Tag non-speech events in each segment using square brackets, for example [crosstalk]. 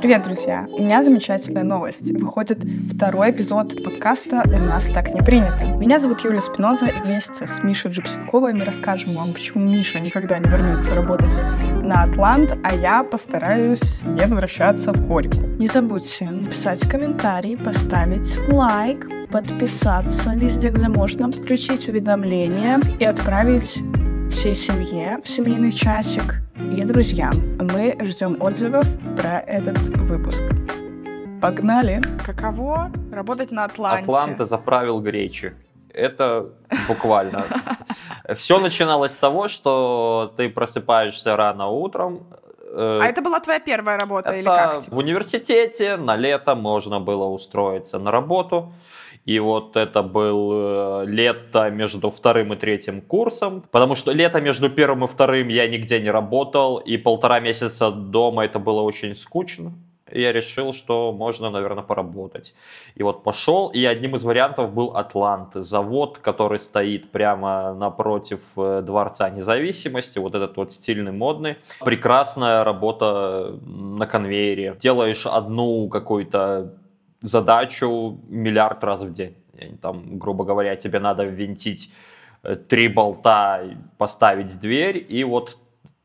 Привет, друзья! У меня замечательная новость. Выходит второй эпизод подкаста «У нас так не принято». Меня зовут Юлия Спиноза, и вместе с Мишей Джипсенковой мы расскажем вам, почему Миша никогда не вернется работать на Атлант, а я постараюсь не возвращаться в Хорику. Не забудьте написать комментарий, поставить лайк, подписаться везде, где можно, включить уведомления и отправить всей семье в семейный чатик и друзьям. Мы ждем отзывов про этот выпуск. Погнали! Каково работать на Атланте? Атланта заправил гречи. Это буквально. Все начиналось с того, что ты просыпаешься рано утром, а это была твоя первая работа или как? В университете на лето можно было устроиться на работу. И вот это был э, лето между вторым и третьим курсом, потому что лето между первым и вторым я нигде не работал, и полтора месяца дома это было очень скучно. И я решил, что можно, наверное, поработать. И вот пошел, и одним из вариантов был Атлант, завод, который стоит прямо напротив э, Дворца Независимости, вот этот вот стильный, модный. Прекрасная работа на конвейере. Делаешь одну какую-то задачу миллиард раз в день. Там, грубо говоря, тебе надо ввинтить э, три болта, поставить дверь, и вот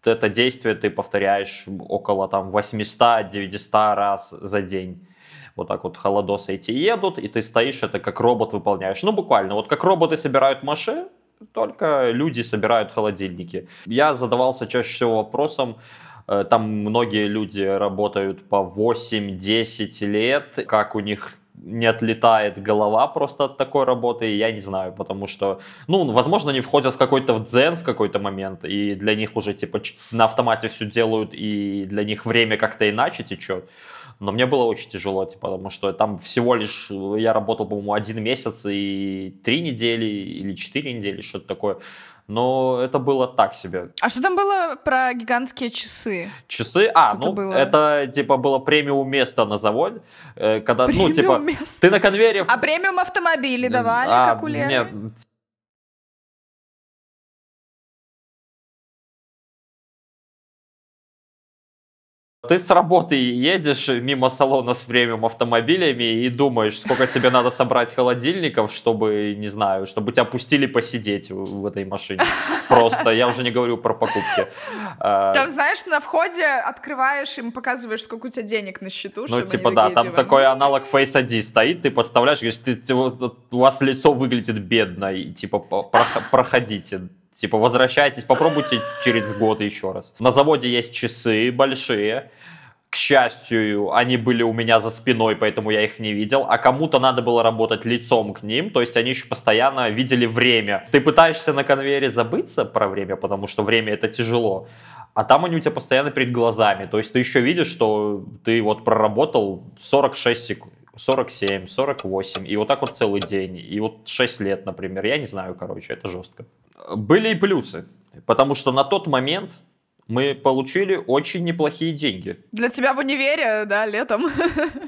это действие ты повторяешь около там 800-900 раз за день. Вот так вот холодосы эти едут, и ты стоишь, это как робот выполняешь. Ну, буквально, вот как роботы собирают машины, только люди собирают холодильники. Я задавался чаще всего вопросом, там многие люди работают по 8-10 лет, как у них не отлетает голова просто от такой работы, я не знаю, потому что, ну, возможно, они входят в какой-то в дзен в какой-то момент, и для них уже, типа, на автомате все делают, и для них время как-то иначе течет. Но мне было очень тяжело, типа, потому что там всего лишь я работал, по-моему, один месяц и три недели или четыре недели, что-то такое но это было так себе. А что там было про гигантские часы? Часы? А, что ну, было? это типа было премиум место на заводе, э, когда, премиум ну, типа, место. ты на конвейере... А премиум автомобили давали, а, как у Лены? Нет, Ты с работы едешь мимо салона с премиум автомобилями и думаешь, сколько тебе надо собрать холодильников, чтобы, не знаю, чтобы тебя пустили посидеть в, этой машине. [laughs] Просто, я уже не говорю про покупки. А, там, знаешь, на входе открываешь им, показываешь, сколько у тебя денег на счету. Ну, типа, да, там такой аналог Face ID стоит, ты подставляешь, говоришь, у вас лицо выглядит бедно, и типа, проходите. Типа, возвращайтесь, попробуйте через год еще раз. На заводе есть часы большие. К счастью, они были у меня за спиной, поэтому я их не видел. А кому-то надо было работать лицом к ним, то есть они еще постоянно видели время. Ты пытаешься на конвейере забыться про время, потому что время это тяжело. А там они у тебя постоянно перед глазами. То есть ты еще видишь, что ты вот проработал 46 секунд. 47, 48, и вот так вот целый день, и вот 6 лет, например, я не знаю, короче, это жестко. Были и плюсы, потому что на тот момент мы получили очень неплохие деньги. Для тебя в универе, да, летом?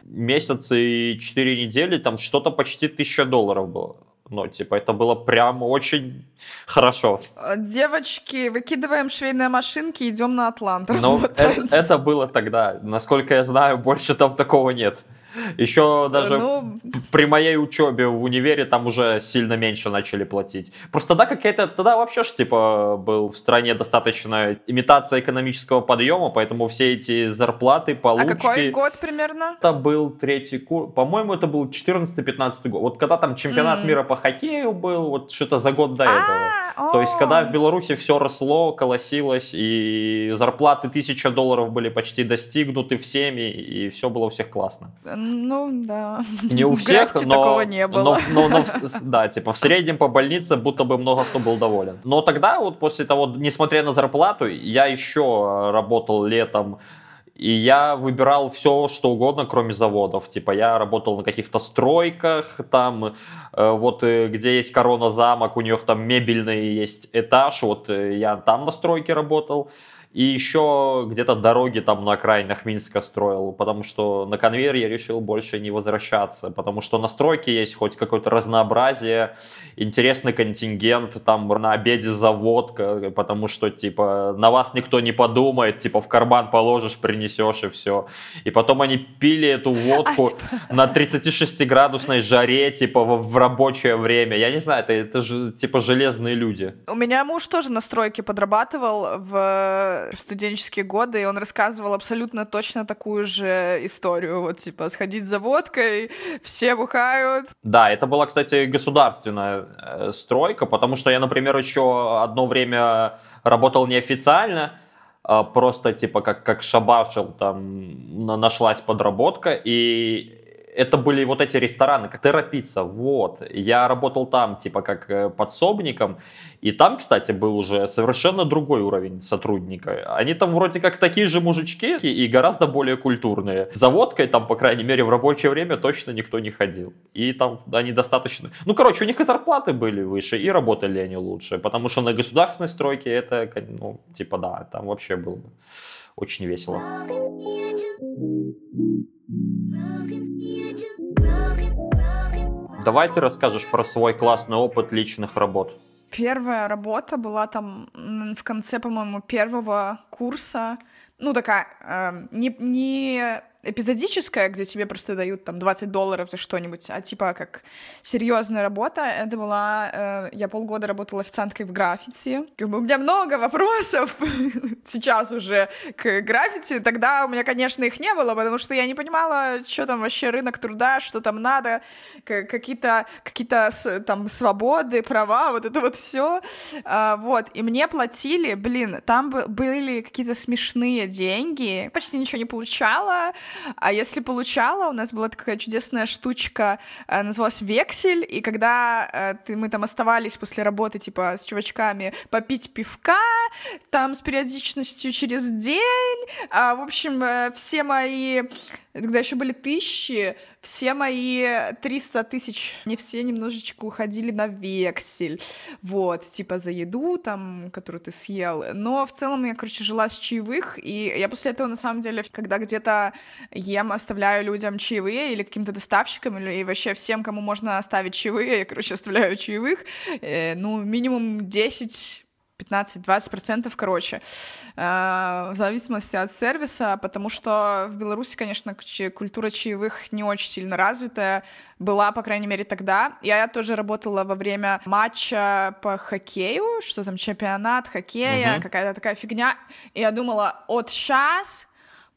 Месяц и четыре недели, там что-то почти тысяча долларов было. Ну, типа, это было прям очень хорошо. Девочки, выкидываем швейные машинки, идем на Атлант. Ну, это, это было тогда. Насколько я знаю, больше там такого нет. Еще даже ну... при моей учебе в универе там уже сильно меньше начали платить. Просто да, какая-то тогда вообще ж типа был в стране достаточно имитация экономического подъема, поэтому все эти зарплаты, получки... А какой год примерно? Это был третий курс. По-моему, это был 14-15 год. Вот когда там чемпионат mm. мира по хоккею был, вот что-то за год до а, этого. То есть, когда в Беларуси все росло, колосилось, и зарплаты тысяча долларов были почти достигнуты всеми, и все было у всех классно. Ну, да. Не у всех, но, такого не было. Но, но, но, да, типа в среднем по больнице будто бы много кто был доволен. Но тогда вот после того, несмотря на зарплату, я еще работал летом и я выбирал все, что угодно, кроме заводов. Типа я работал на каких-то стройках, там э, вот э, где есть корона замок, у них там мебельный есть этаж, вот э, я там на стройке работал. И еще где-то дороги там на окраинах Минска строил, потому что на конвейер я решил больше не возвращаться, потому что на стройке есть хоть какое-то разнообразие, интересный контингент, там на обеде заводка, потому что, типа, на вас никто не подумает, типа, в карман положишь, принесешь и все. И потом они пили эту водку а, на 36-градусной жаре, типа, в, в рабочее время. Я не знаю, это, это же, типа, железные люди. У меня муж тоже на стройке подрабатывал в в студенческие годы, и он рассказывал абсолютно точно такую же историю, вот типа сходить за водкой, все бухают. Да, это была, кстати, государственная э, стройка, потому что я, например, еще одно время работал неофициально, а просто типа как, как шабашил, там нашлась подработка, и это были вот эти рестораны, как Терапица, вот. Я работал там, типа, как э, подсобником, и там, кстати, был уже совершенно другой уровень сотрудника. Они там вроде как такие же мужички и гораздо более культурные. За водкой там, по крайней мере, в рабочее время точно никто не ходил. И там они достаточно... Ну, короче, у них и зарплаты были выше, и работали они лучше, потому что на государственной стройке это, ну, типа, да, там вообще было очень весело. Давай ты расскажешь про свой классный опыт личных работ. Первая работа была там в конце, по-моему, первого курса. Ну, такая, э, не, не эпизодическая, где тебе просто дают там 20 долларов за что-нибудь, а типа как серьезная работа. Это была... Э, я полгода работала официанткой в граффити. Как бы у меня много вопросов [laughs] сейчас уже к граффити. Тогда у меня, конечно, их не было, потому что я не понимала, что там вообще рынок труда, что там надо, какие-то какие там свободы, права, вот это вот все. А, вот. И мне платили, блин, там были какие-то смешные деньги. Почти ничего не получала. А если получала, у нас была такая чудесная штучка, э, называлась вексель, и когда э, ты, мы там оставались после работы, типа, с чувачками, попить пивка, там с периодичностью через день, а, в общем, э, все мои когда еще были тысячи, все мои 300 тысяч, не все немножечко уходили на вексель, вот, типа за еду там, которую ты съел, но в целом я, короче, жила с чаевых, и я после этого, на самом деле, когда где-то ем, оставляю людям чаевые или каким-то доставщикам, или вообще всем, кому можно оставить чаевые, я, короче, оставляю чаевых, э, ну, минимум 10 15-20%, короче, э, в зависимости от сервиса, потому что в Беларуси, конечно, культура чаевых не очень сильно развитая, была, по крайней мере, тогда. Я тоже работала во время матча по хоккею, что там, чемпионат хоккея, uh-huh. какая-то такая фигня, и я думала, от сейчас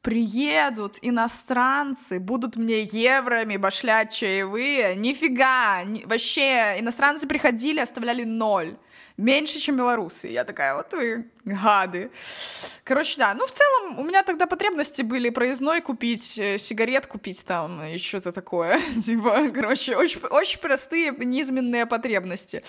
приедут иностранцы, будут мне евроми башлять чаевые, нифига, ни, вообще, иностранцы приходили, оставляли ноль меньше, чем белорусы. Я такая, вот вы гады. Короче, да, ну в целом у меня тогда потребности были проездной купить, э, сигарет купить там и что-то такое. [laughs] типа, короче, очень, очень простые низменные потребности.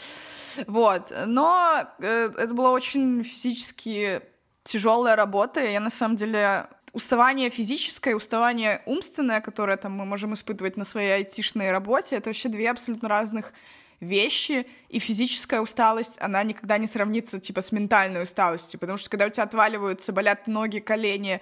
Вот, но э, это была очень физически тяжелая работа, я на самом деле уставание физическое, уставание умственное, которое там мы можем испытывать на своей айтишной работе, это вообще две абсолютно разных вещи, и физическая усталость, она никогда не сравнится, типа, с ментальной усталостью, потому что когда у тебя отваливаются, болят ноги, колени,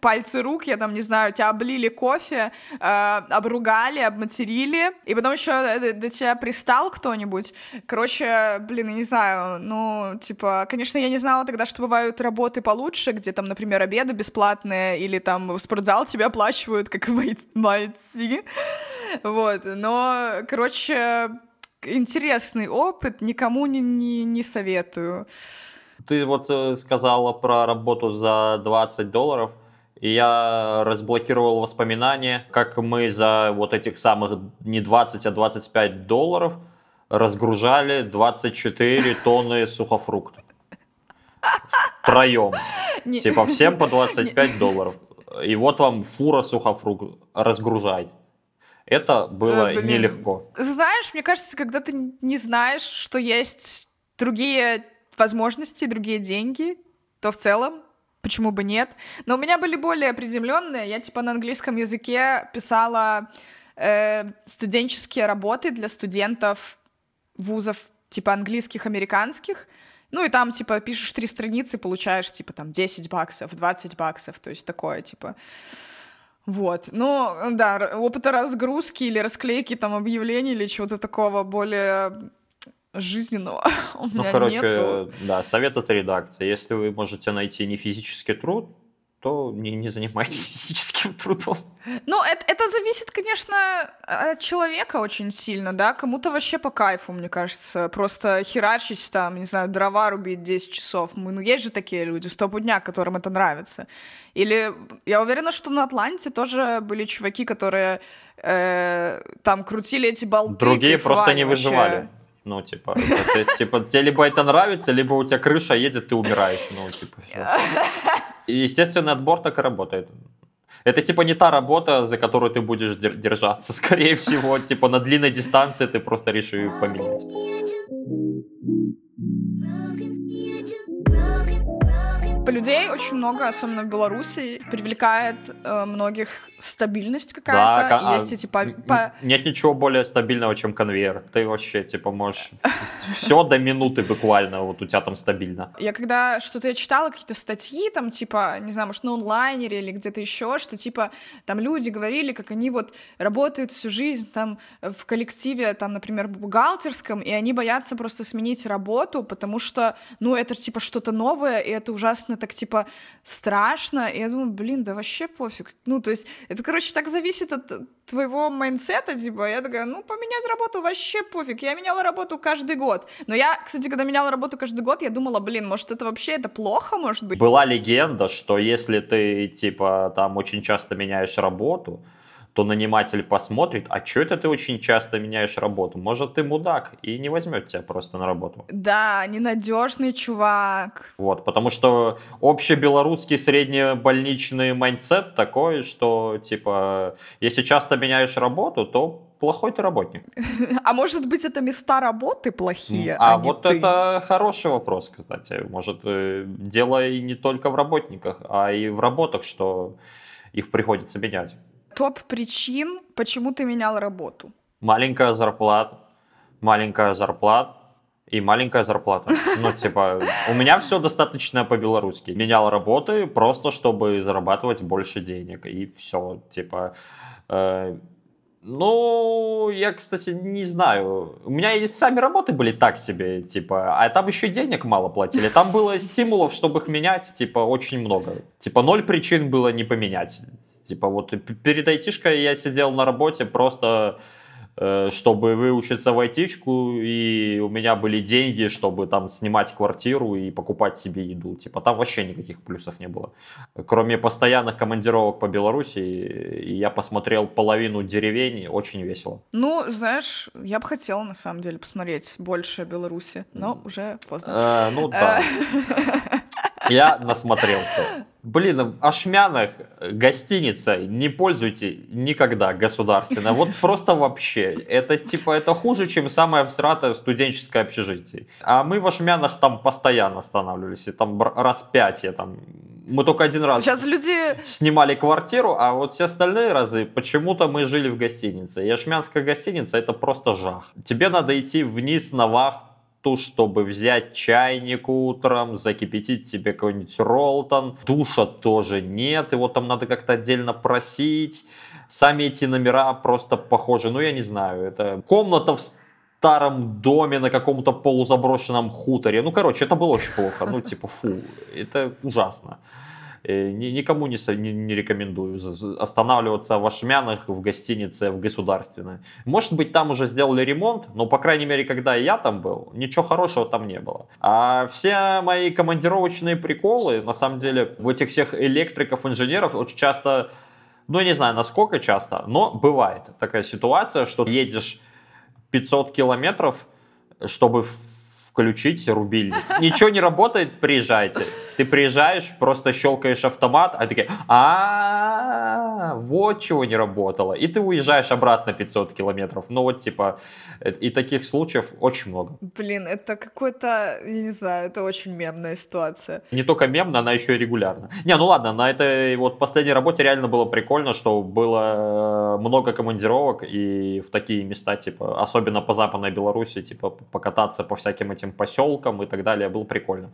пальцы рук, я там, не знаю, тебя облили кофе, э, обругали, обматерили, и потом еще э, до тебя пристал кто-нибудь, короче, блин, я не знаю, ну, типа, конечно, я не знала тогда, что бывают работы получше, где там, например, обеды бесплатные, или там в спортзал тебя оплачивают, как в IT, вот, но, короче, интересный опыт, никому не, не, не советую. Ты вот э, сказала про работу за 20 долларов, и я разблокировал воспоминания, как мы за вот этих самых не 20, а 25 долларов разгружали 24 тонны сухофруктов. Втроем. Типа всем по [laughs] 25 долларов. И вот вам фура сухофруктов. Разгружайте. Это было э, нелегко. Знаешь, мне кажется, когда ты не знаешь, что есть другие возможности, другие деньги, то в целом почему бы нет. Но у меня были более приземленные. Я типа на английском языке писала э, студенческие работы для студентов вузов типа английских, американских. Ну и там, типа, пишешь три страницы, получаешь, типа, там, 10 баксов, 20 баксов, то есть такое, типа... Вот, ну, да, опыта разгрузки или расклейки там объявлений или чего-то такого более жизненного [laughs] у ну, меня короче, нету. да, совет от редакции. Если вы можете найти не физический труд, то не, не занимайтесь [laughs] физическим трудом. Ну, это, это зависит, конечно, от человека очень сильно, да, кому-то вообще по кайфу, мне кажется, просто херачить там, не знаю, дрова рубить 10 часов, ну, есть же такие люди, стопудня, которым это нравится. Или я уверена, что на Атланте тоже были чуваки, которые э, там крутили эти болты. Другие просто не вообще. выживали. Ну, типа, это, типа, тебе либо это нравится, либо у тебя крыша едет, ты умираешь. Ну, типа, все. [laughs] И естественный отбор так и работает. Это типа не та работа, за которую ты будешь держаться, [laughs] скорее всего. Типа на длинной дистанции ты просто решишь поменять. Людей очень много, особенно в Беларуси, привлекает э, многих стабильность какая-то. Да, есть эти по, по... Нет ничего более стабильного, чем конвейер. Ты вообще, типа, можешь [laughs] все до минуты буквально, вот у тебя там стабильно. Я когда что-то я читала, какие-то статьи, там, типа, не знаю, может, на онлайнере или где-то еще, что, типа, там люди говорили, как они вот работают всю жизнь там в коллективе, там, например, бухгалтерском, и они боятся просто сменить работу, потому что, ну, это, типа, что-то новое, и это ужасно так, типа, страшно. И я думаю, блин, да вообще пофиг. Ну, то есть это, короче, так зависит от твоего майнсета, типа, я такая, ну, поменять работу вообще пофиг, я меняла работу каждый год. Но я, кстати, когда меняла работу каждый год, я думала, блин, может, это вообще, это плохо, может быть? Была легенда, что если ты, типа, там очень часто меняешь работу, то наниматель посмотрит, а что это ты очень часто меняешь работу? Может, ты мудак и не возьмет тебя просто на работу. Да, ненадежный чувак. Вот, потому что общебелорусский среднебольничный mindset такой, что, типа, если часто меняешь работу, то плохой ты работник. [laughs] А может быть, это места работы плохие? А, а вот ты? это хороший вопрос, кстати. Может, э, дело и не только в работниках, а и в работах, что их приходится менять. Топ причин, почему ты менял работу? Маленькая зарплата, маленькая зарплата и маленькая зарплата. Ну, типа, у меня все достаточно по-белорусски. Менял работы просто, чтобы зарабатывать больше денег. И все, типа... Ну, я, кстати, не знаю. У меня и сами работы были так себе, типа, а там еще денег мало платили. Там было стимулов, чтобы их менять, типа, очень много. Типа, ноль причин было не поменять. Типа, вот перед айтишкой я сидел на работе просто чтобы выучиться в айтичку, и у меня были деньги, чтобы там снимать квартиру и покупать себе еду. Типа там вообще никаких плюсов не было. Кроме постоянных командировок по Беларуси, я посмотрел половину деревень, очень весело. Ну, знаешь, я бы хотела на самом деле посмотреть больше Беларуси, но уже поздно. Э, ну да. [laughs] Я насмотрелся. Блин, в Ашмянах гостиница не пользуйте никогда государственно. Вот просто вообще. Это типа, это хуже, чем самое всратое студенческое общежитие. А мы в Ашмянах там постоянно останавливались. И там раз пять я там мы только один раз Сейчас люди... снимали квартиру, а вот все остальные разы почему-то мы жили в гостинице. И Ашмянская гостиница это просто жах. Тебе надо идти вниз на вахту ту, чтобы взять чайник утром, закипятить себе какой-нибудь ролтон. Душа тоже нет, его там надо как-то отдельно просить. Сами эти номера просто похожи, ну я не знаю, это комната в старом доме на каком-то полузаброшенном хуторе. Ну, короче, это было очень плохо. Ну, типа, фу, это ужасно. Э, никому не, не, не рекомендую останавливаться в Ашмянах, в гостинице, в государственной. Может быть, там уже сделали ремонт, но, по крайней мере, когда я там был, ничего хорошего там не было. А все мои командировочные приколы, на самом деле, в этих всех электриков, инженеров очень часто, ну, я не знаю, насколько часто, но бывает такая ситуация, что едешь 500 километров, чтобы включить рубильник. Ничего не работает, приезжайте. Ты приезжаешь, просто щелкаешь автомат, а такие, а вот чего не работало. И ты уезжаешь обратно 500 километров. Ну вот типа, и таких случаев очень много. Блин, это какой-то, я не знаю, это очень мемная ситуация. Не только мемно, она еще и регулярно. Не, ну ладно, на этой вот последней работе реально было прикольно, что было э, много командировок и в такие места, типа, особенно по Западной Беларуси, типа, покататься по всяким этим поселкам и так далее, было прикольно.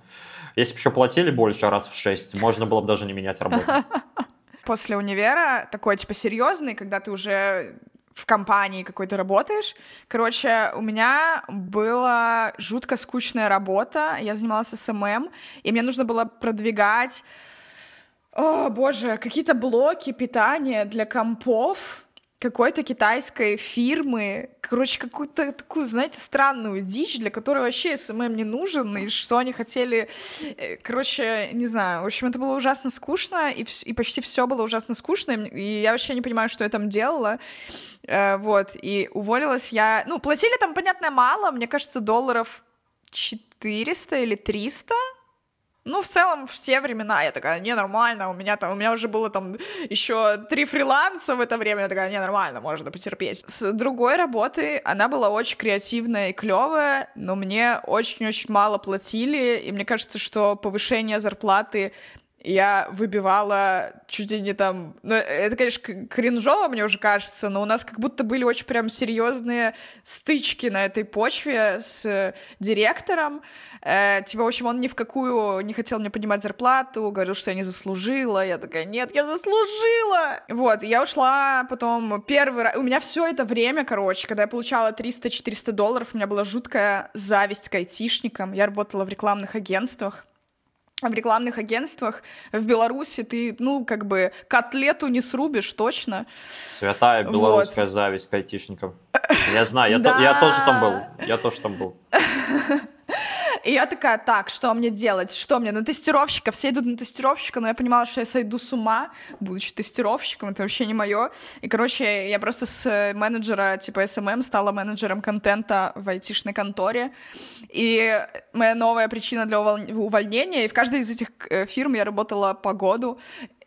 Если бы еще платили больше раз в шесть, можно было бы даже не менять работу. [laughs] После универа такой, типа, серьезный, когда ты уже в компании какой-то работаешь. Короче, у меня была жутко скучная работа, я занималась СММ, и мне нужно было продвигать, о, боже, какие-то блоки питания для компов, какой-то китайской фирмы, короче, какую-то такую, знаете, странную дичь, для которой вообще СММ не нужен, и что они хотели, э, короче, не знаю, в общем, это было ужасно скучно, и, и почти все было ужасно скучно, и я вообще не понимаю, что я там делала, э, вот, и уволилась я, ну, платили там, понятно, мало, мне кажется, долларов 400 или 300, ну, в целом, в те времена я такая, не, нормально, у меня там, у меня уже было там еще три фриланса в это время, я такая, не, нормально, можно потерпеть. С другой работы она была очень креативная и клевая, но мне очень-очень мало платили, и мне кажется, что повышение зарплаты я выбивала чуть ли не там... Ну, это, конечно, кринжово, мне уже кажется, но у нас как будто были очень прям серьезные стычки на этой почве с директором. Э, типа, в общем, он ни в какую не хотел мне поднимать зарплату, говорил, что я не заслужила. Я такая, нет, я заслужила! Вот, я ушла потом первый раз... У меня все это время, короче, когда я получала 300-400 долларов, у меня была жуткая зависть к айтишникам. Я работала в рекламных агентствах в рекламных агентствах в Беларуси ты, ну, как бы котлету не срубишь точно. Святая белорусская вот. зависть к айтишникам. Я знаю, я, то, я тоже там был. Я тоже там был. [laughs] И я такая, так, что мне делать? Что мне? На тестировщика. Все идут на тестировщика, но я понимала, что я сойду с ума, будучи тестировщиком. Это вообще не мое. И, короче, я просто с менеджера типа SMM стала менеджером контента в айтишной конторе. И моя новая причина для увольнения, и в каждой из этих э, фирм я работала по году,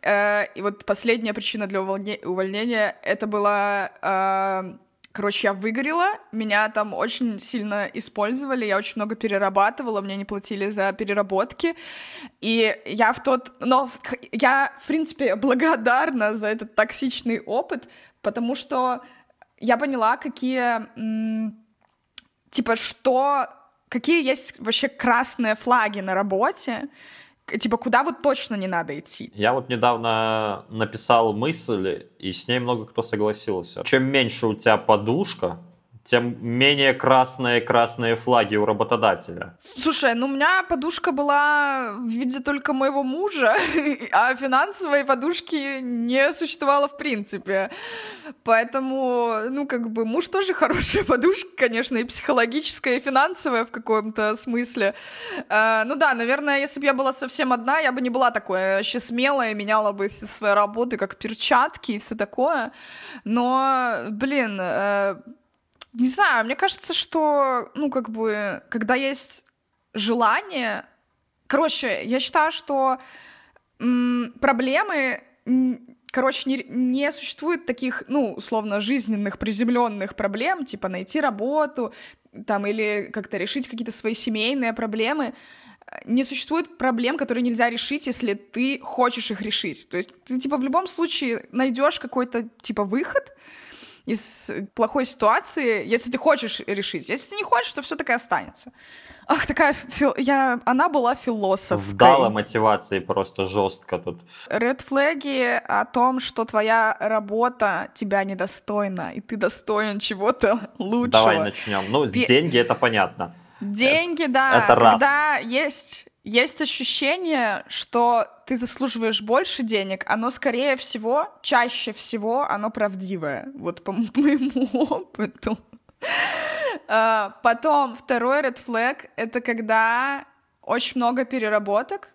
э, и вот последняя причина для увольнения, это была э, Короче, я выгорела, меня там очень сильно использовали, я очень много перерабатывала, мне не платили за переработки, и я в тот... Но я, в принципе, благодарна за этот токсичный опыт, потому что я поняла, какие... Типа, что... Какие есть вообще красные флаги на работе, типа, куда вот точно не надо идти? Я вот недавно написал мысль, и с ней много кто согласился. Чем меньше у тебя подушка, тем менее красные красные флаги у работодателя. Слушай, ну у меня подушка была в виде только моего мужа, [laughs] а финансовой подушки не существовало в принципе. Поэтому, ну, как бы, муж тоже [laughs] хорошая подушка, конечно, и психологическая, и финансовая в каком-то смысле. Uh, ну да, наверное, если бы я была совсем одна, я бы не была такой вообще смелая, меняла бы свои работы как перчатки и все такое. Но, блин, uh, не знаю, мне кажется, что, ну, как бы, когда есть желание... Короче, я считаю, что м, проблемы... Короче, не, не существует таких, ну, условно, жизненных, приземленных проблем, типа найти работу, там, или как-то решить какие-то свои семейные проблемы не существует проблем, которые нельзя решить, если ты хочешь их решить. То есть ты, типа, в любом случае найдешь какой-то, типа, выход, из плохой ситуации, если ты хочешь решить. Если ты не хочешь, то все таки останется. Ах, такая фил... я... Она была философкой. Вдала мотивации просто жестко тут. Ред флаги о том, что твоя работа тебя недостойна, и ты достоин чего-то лучшего. Давай начнем. Ну, Пи... деньги это понятно. Деньги, да. Это раз. Когда есть есть ощущение, что ты заслуживаешь больше денег, оно, скорее всего, чаще всего, оно правдивое. Вот по [laughs] моему опыту. А, потом, второй red flag — это когда очень много переработок,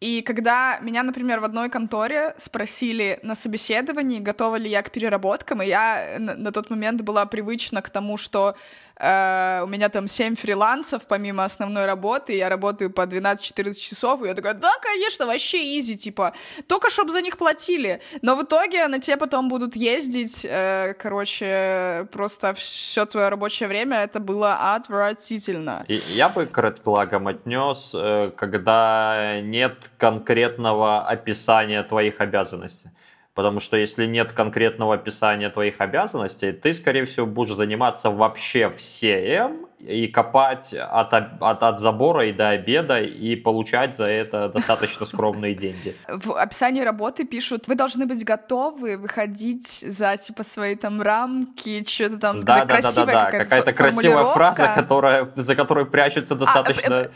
И когда меня, например, в одной конторе спросили на собеседовании, готова ли я к переработкам, и я на, на тот момент была привычна к тому, что э, у меня там 7 фрилансов помимо основной работы, я работаю по 12-14 часов, и я такая, да, конечно, вообще изи, типа, только чтобы за них платили. Но в итоге на те потом будут ездить, э, короче, просто все твое рабочее время, это было отвратительно. И я бы к редплагам отнес, э, когда нет конкретного описания твоих обязанностей. Потому что если нет конкретного описания твоих обязанностей, ты, скорее всего, будешь заниматься вообще всем и копать от, от, от забора и до обеда и получать за это достаточно скромные деньги. [laughs] В описании работы пишут, вы должны быть готовы выходить за типа свои там рамки, что-то там да, да, да, да, да, какая-то красивая фраза, которая, за которой прячется а, достаточно... А,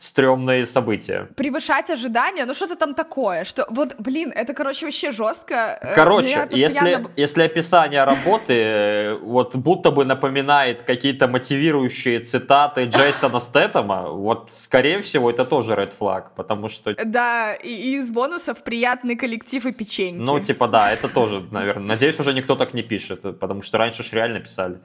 стрёмные события. Превышать ожидания, ну что-то там такое, что вот, блин, это, короче, вообще жестко. Э, короче, постоянно... если, если описание работы э, вот будто бы напоминает какие-то мотивирующие цитаты Джейсона Стэттема, вот, скорее всего, это тоже red flag, потому что... Да, и, и из бонусов приятный коллектив и печеньки. Ну, типа, да, это тоже, наверное. Надеюсь, уже никто так не пишет, потому что раньше же реально писали.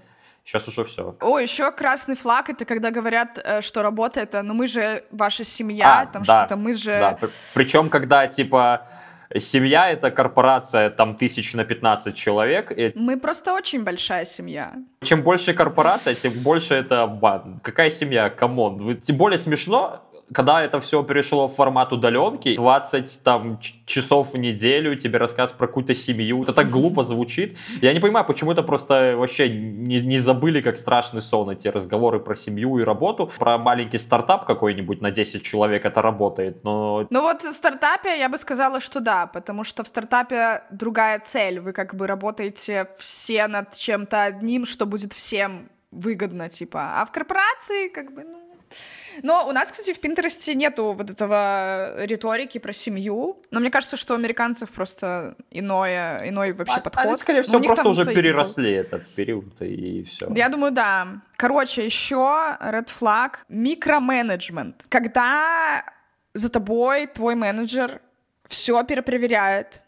Сейчас уже все. О, еще красный флаг это когда говорят, э, что работа это, ну мы же ваша семья, а, там да, что-то, мы же. Да. Причем, когда типа семья это корпорация там тысяч на 15 человек. И... Мы просто очень большая семья. Чем больше корпорация, тем больше это бан. Какая семья? Come on. Тем более смешно, когда это все перешло в формат удаленки, 20 там часов в неделю тебе рассказ про какую-то семью, это так глупо звучит. Я не понимаю, почему это просто вообще не, не забыли, как страшный сон эти разговоры про семью и работу. Про маленький стартап какой-нибудь на 10 человек это работает, но... Ну вот в стартапе я бы сказала, что да, потому что в стартапе другая цель. Вы как бы работаете все над чем-то одним, что будет всем выгодно, типа. А в корпорации, как бы, ну, но у нас, кстати, в Пинтересте нету вот этого риторики про семью. Но мне кажется, что у американцев просто иное, иной вообще а, подход. Они, скорее всего, просто уже переросли этот период и все. Я думаю, да. Короче, еще red flag — микроменеджмент. Когда за тобой твой менеджер все перепроверяет,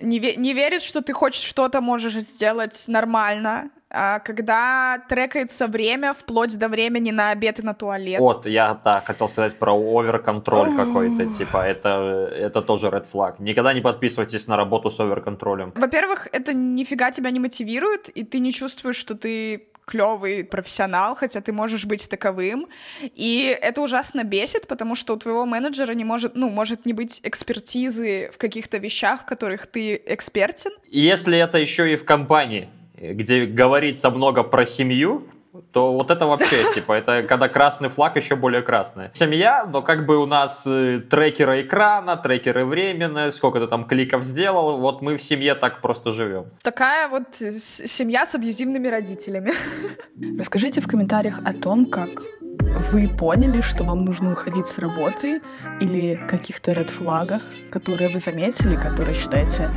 не, ве- не верит, что ты хочешь что-то можешь сделать нормально, а, когда трекается время вплоть до времени на обед и на туалет. Вот, я да, хотел сказать про оверконтроль какой-то, типа, это, это тоже red flag. Никогда не подписывайтесь на работу с оверконтролем. Во-первых, это нифига тебя не мотивирует, и ты не чувствуешь, что ты клевый профессионал, хотя ты можешь быть таковым. И это ужасно бесит, потому что у твоего менеджера не может, ну, может не быть экспертизы в каких-то вещах, в которых ты экспертен. Если это еще и в компании, где говорится много про семью, то вот это вообще, [laughs] типа, это когда красный флаг еще более красный. Семья, но как бы у нас э, трекеры экрана, трекеры временные, сколько ты там кликов сделал, вот мы в семье так просто живем. Такая вот семья с абьюзивными родителями. [laughs] Расскажите в комментариях о том, как вы поняли, что вам нужно уходить с работы или каких-то редфлагах, которые вы заметили, которые считаете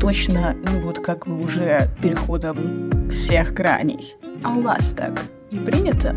точно, ну вот как бы уже переходом всех граней. А у вас так не принято?